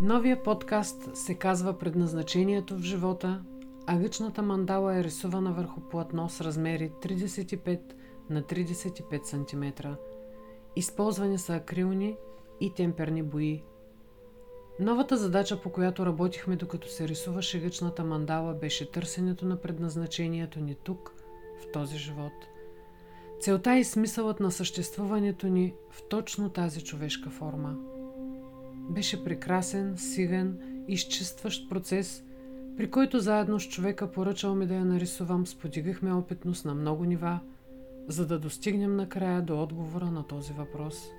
Новия подкаст се казва Предназначението в живота, а гъчната мандала е рисувана върху платно с размери 35 на 35 см. Използвани са акрилни и темперни бои. Новата задача, по която работихме докато се рисуваше гъчната мандала, беше търсенето на предназначението ни тук, в този живот. Целта и смисълът на съществуването ни в точно тази човешка форма – беше прекрасен, силен, изчистващ процес, при който заедно с човека поръчал ми да я нарисувам, сподигахме опитност на много нива, за да достигнем накрая до отговора на този въпрос.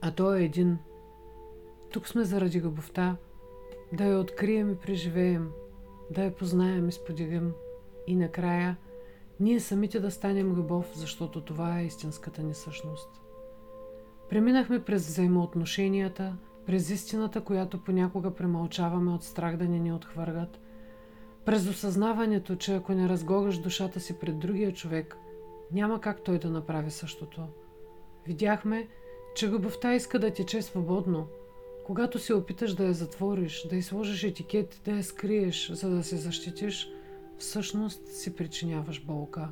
А то е един. Тук сме заради любовта, да я открием и преживеем, да я познаем и сподигам. И накрая, ние самите да станем любов, защото това е истинската ни същност. Преминахме през взаимоотношенията, през истината, която понякога премълчаваме от страх да не ни отхвъргат, през осъзнаването, че ако не разгогаш душата си пред другия човек, няма как той да направи същото. Видяхме, че любовта иска да тече свободно. Когато се опиташ да я затвориш, да й сложиш етикет, да я скриеш, за да се защитиш, всъщност си причиняваш болка.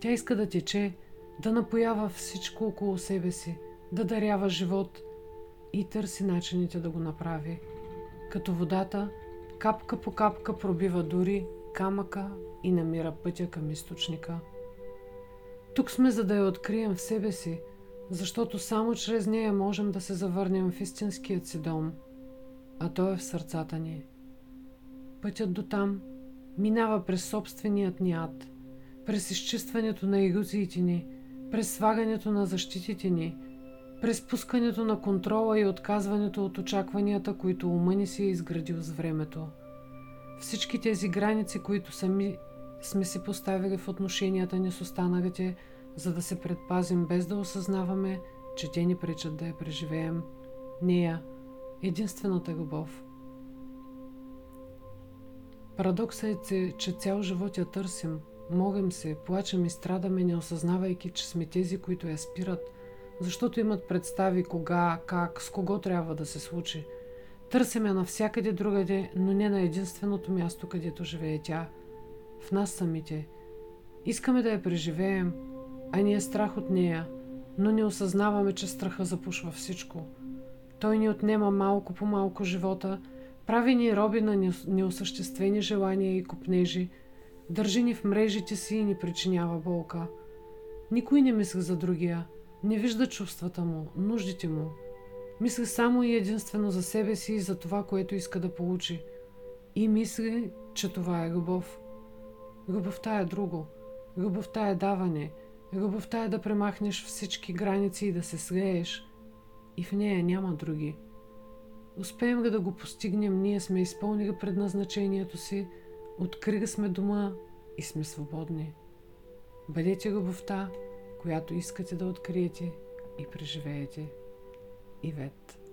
Тя иска да тече, да напоява всичко около себе си, да дарява живот и търси начините да го направи. Като водата, капка по капка пробива дори камъка и намира пътя към източника. Тук сме за да я открием в себе си, защото само чрез нея можем да се завърнем в истинският си дом, а той е в сърцата ни. Пътят до там минава през собственият ни ад, през изчистването на иллюзиите ни – през свагането на защитите ни, през пускането на контрола и отказването от очакванията, които ума ни си е изградил с времето. Всички тези граници, които сами сме си поставили в отношенията ни с останалите, за да се предпазим без да осъзнаваме, че те ни пречат да я преживеем. Нея, единствената любов. Парадоксът е, че цял живот я търсим – Могам се, плачем и страдаме, не осъзнавайки, че сме тези, които я спират, защото имат представи кога, как, с кого трябва да се случи. Търсиме навсякъде другаде, но не на единственото място, където живее тя. В нас самите. Искаме да я преживеем, а ни е страх от нея, но не осъзнаваме, че страха запушва всичко. Той ни отнема малко по малко живота, прави ни роби на неосъществени желания и купнежи – Държи ни в мрежите си и ни причинява болка. Никой не мисли за другия, не вижда чувствата му, нуждите му. Мисли само и единствено за себе си и за това, което иска да получи. И мисли, че това е любов. Любовта е друго. Любовта е даване. Любовта е да премахнеш всички граници и да се слееш. И в нея няма други. Успеем ли да го постигнем, ние сме изпълнили предназначението си – Откриха сме дома и сме свободни. Бъдете любовта, която искате да откриете и преживеете. Ивет.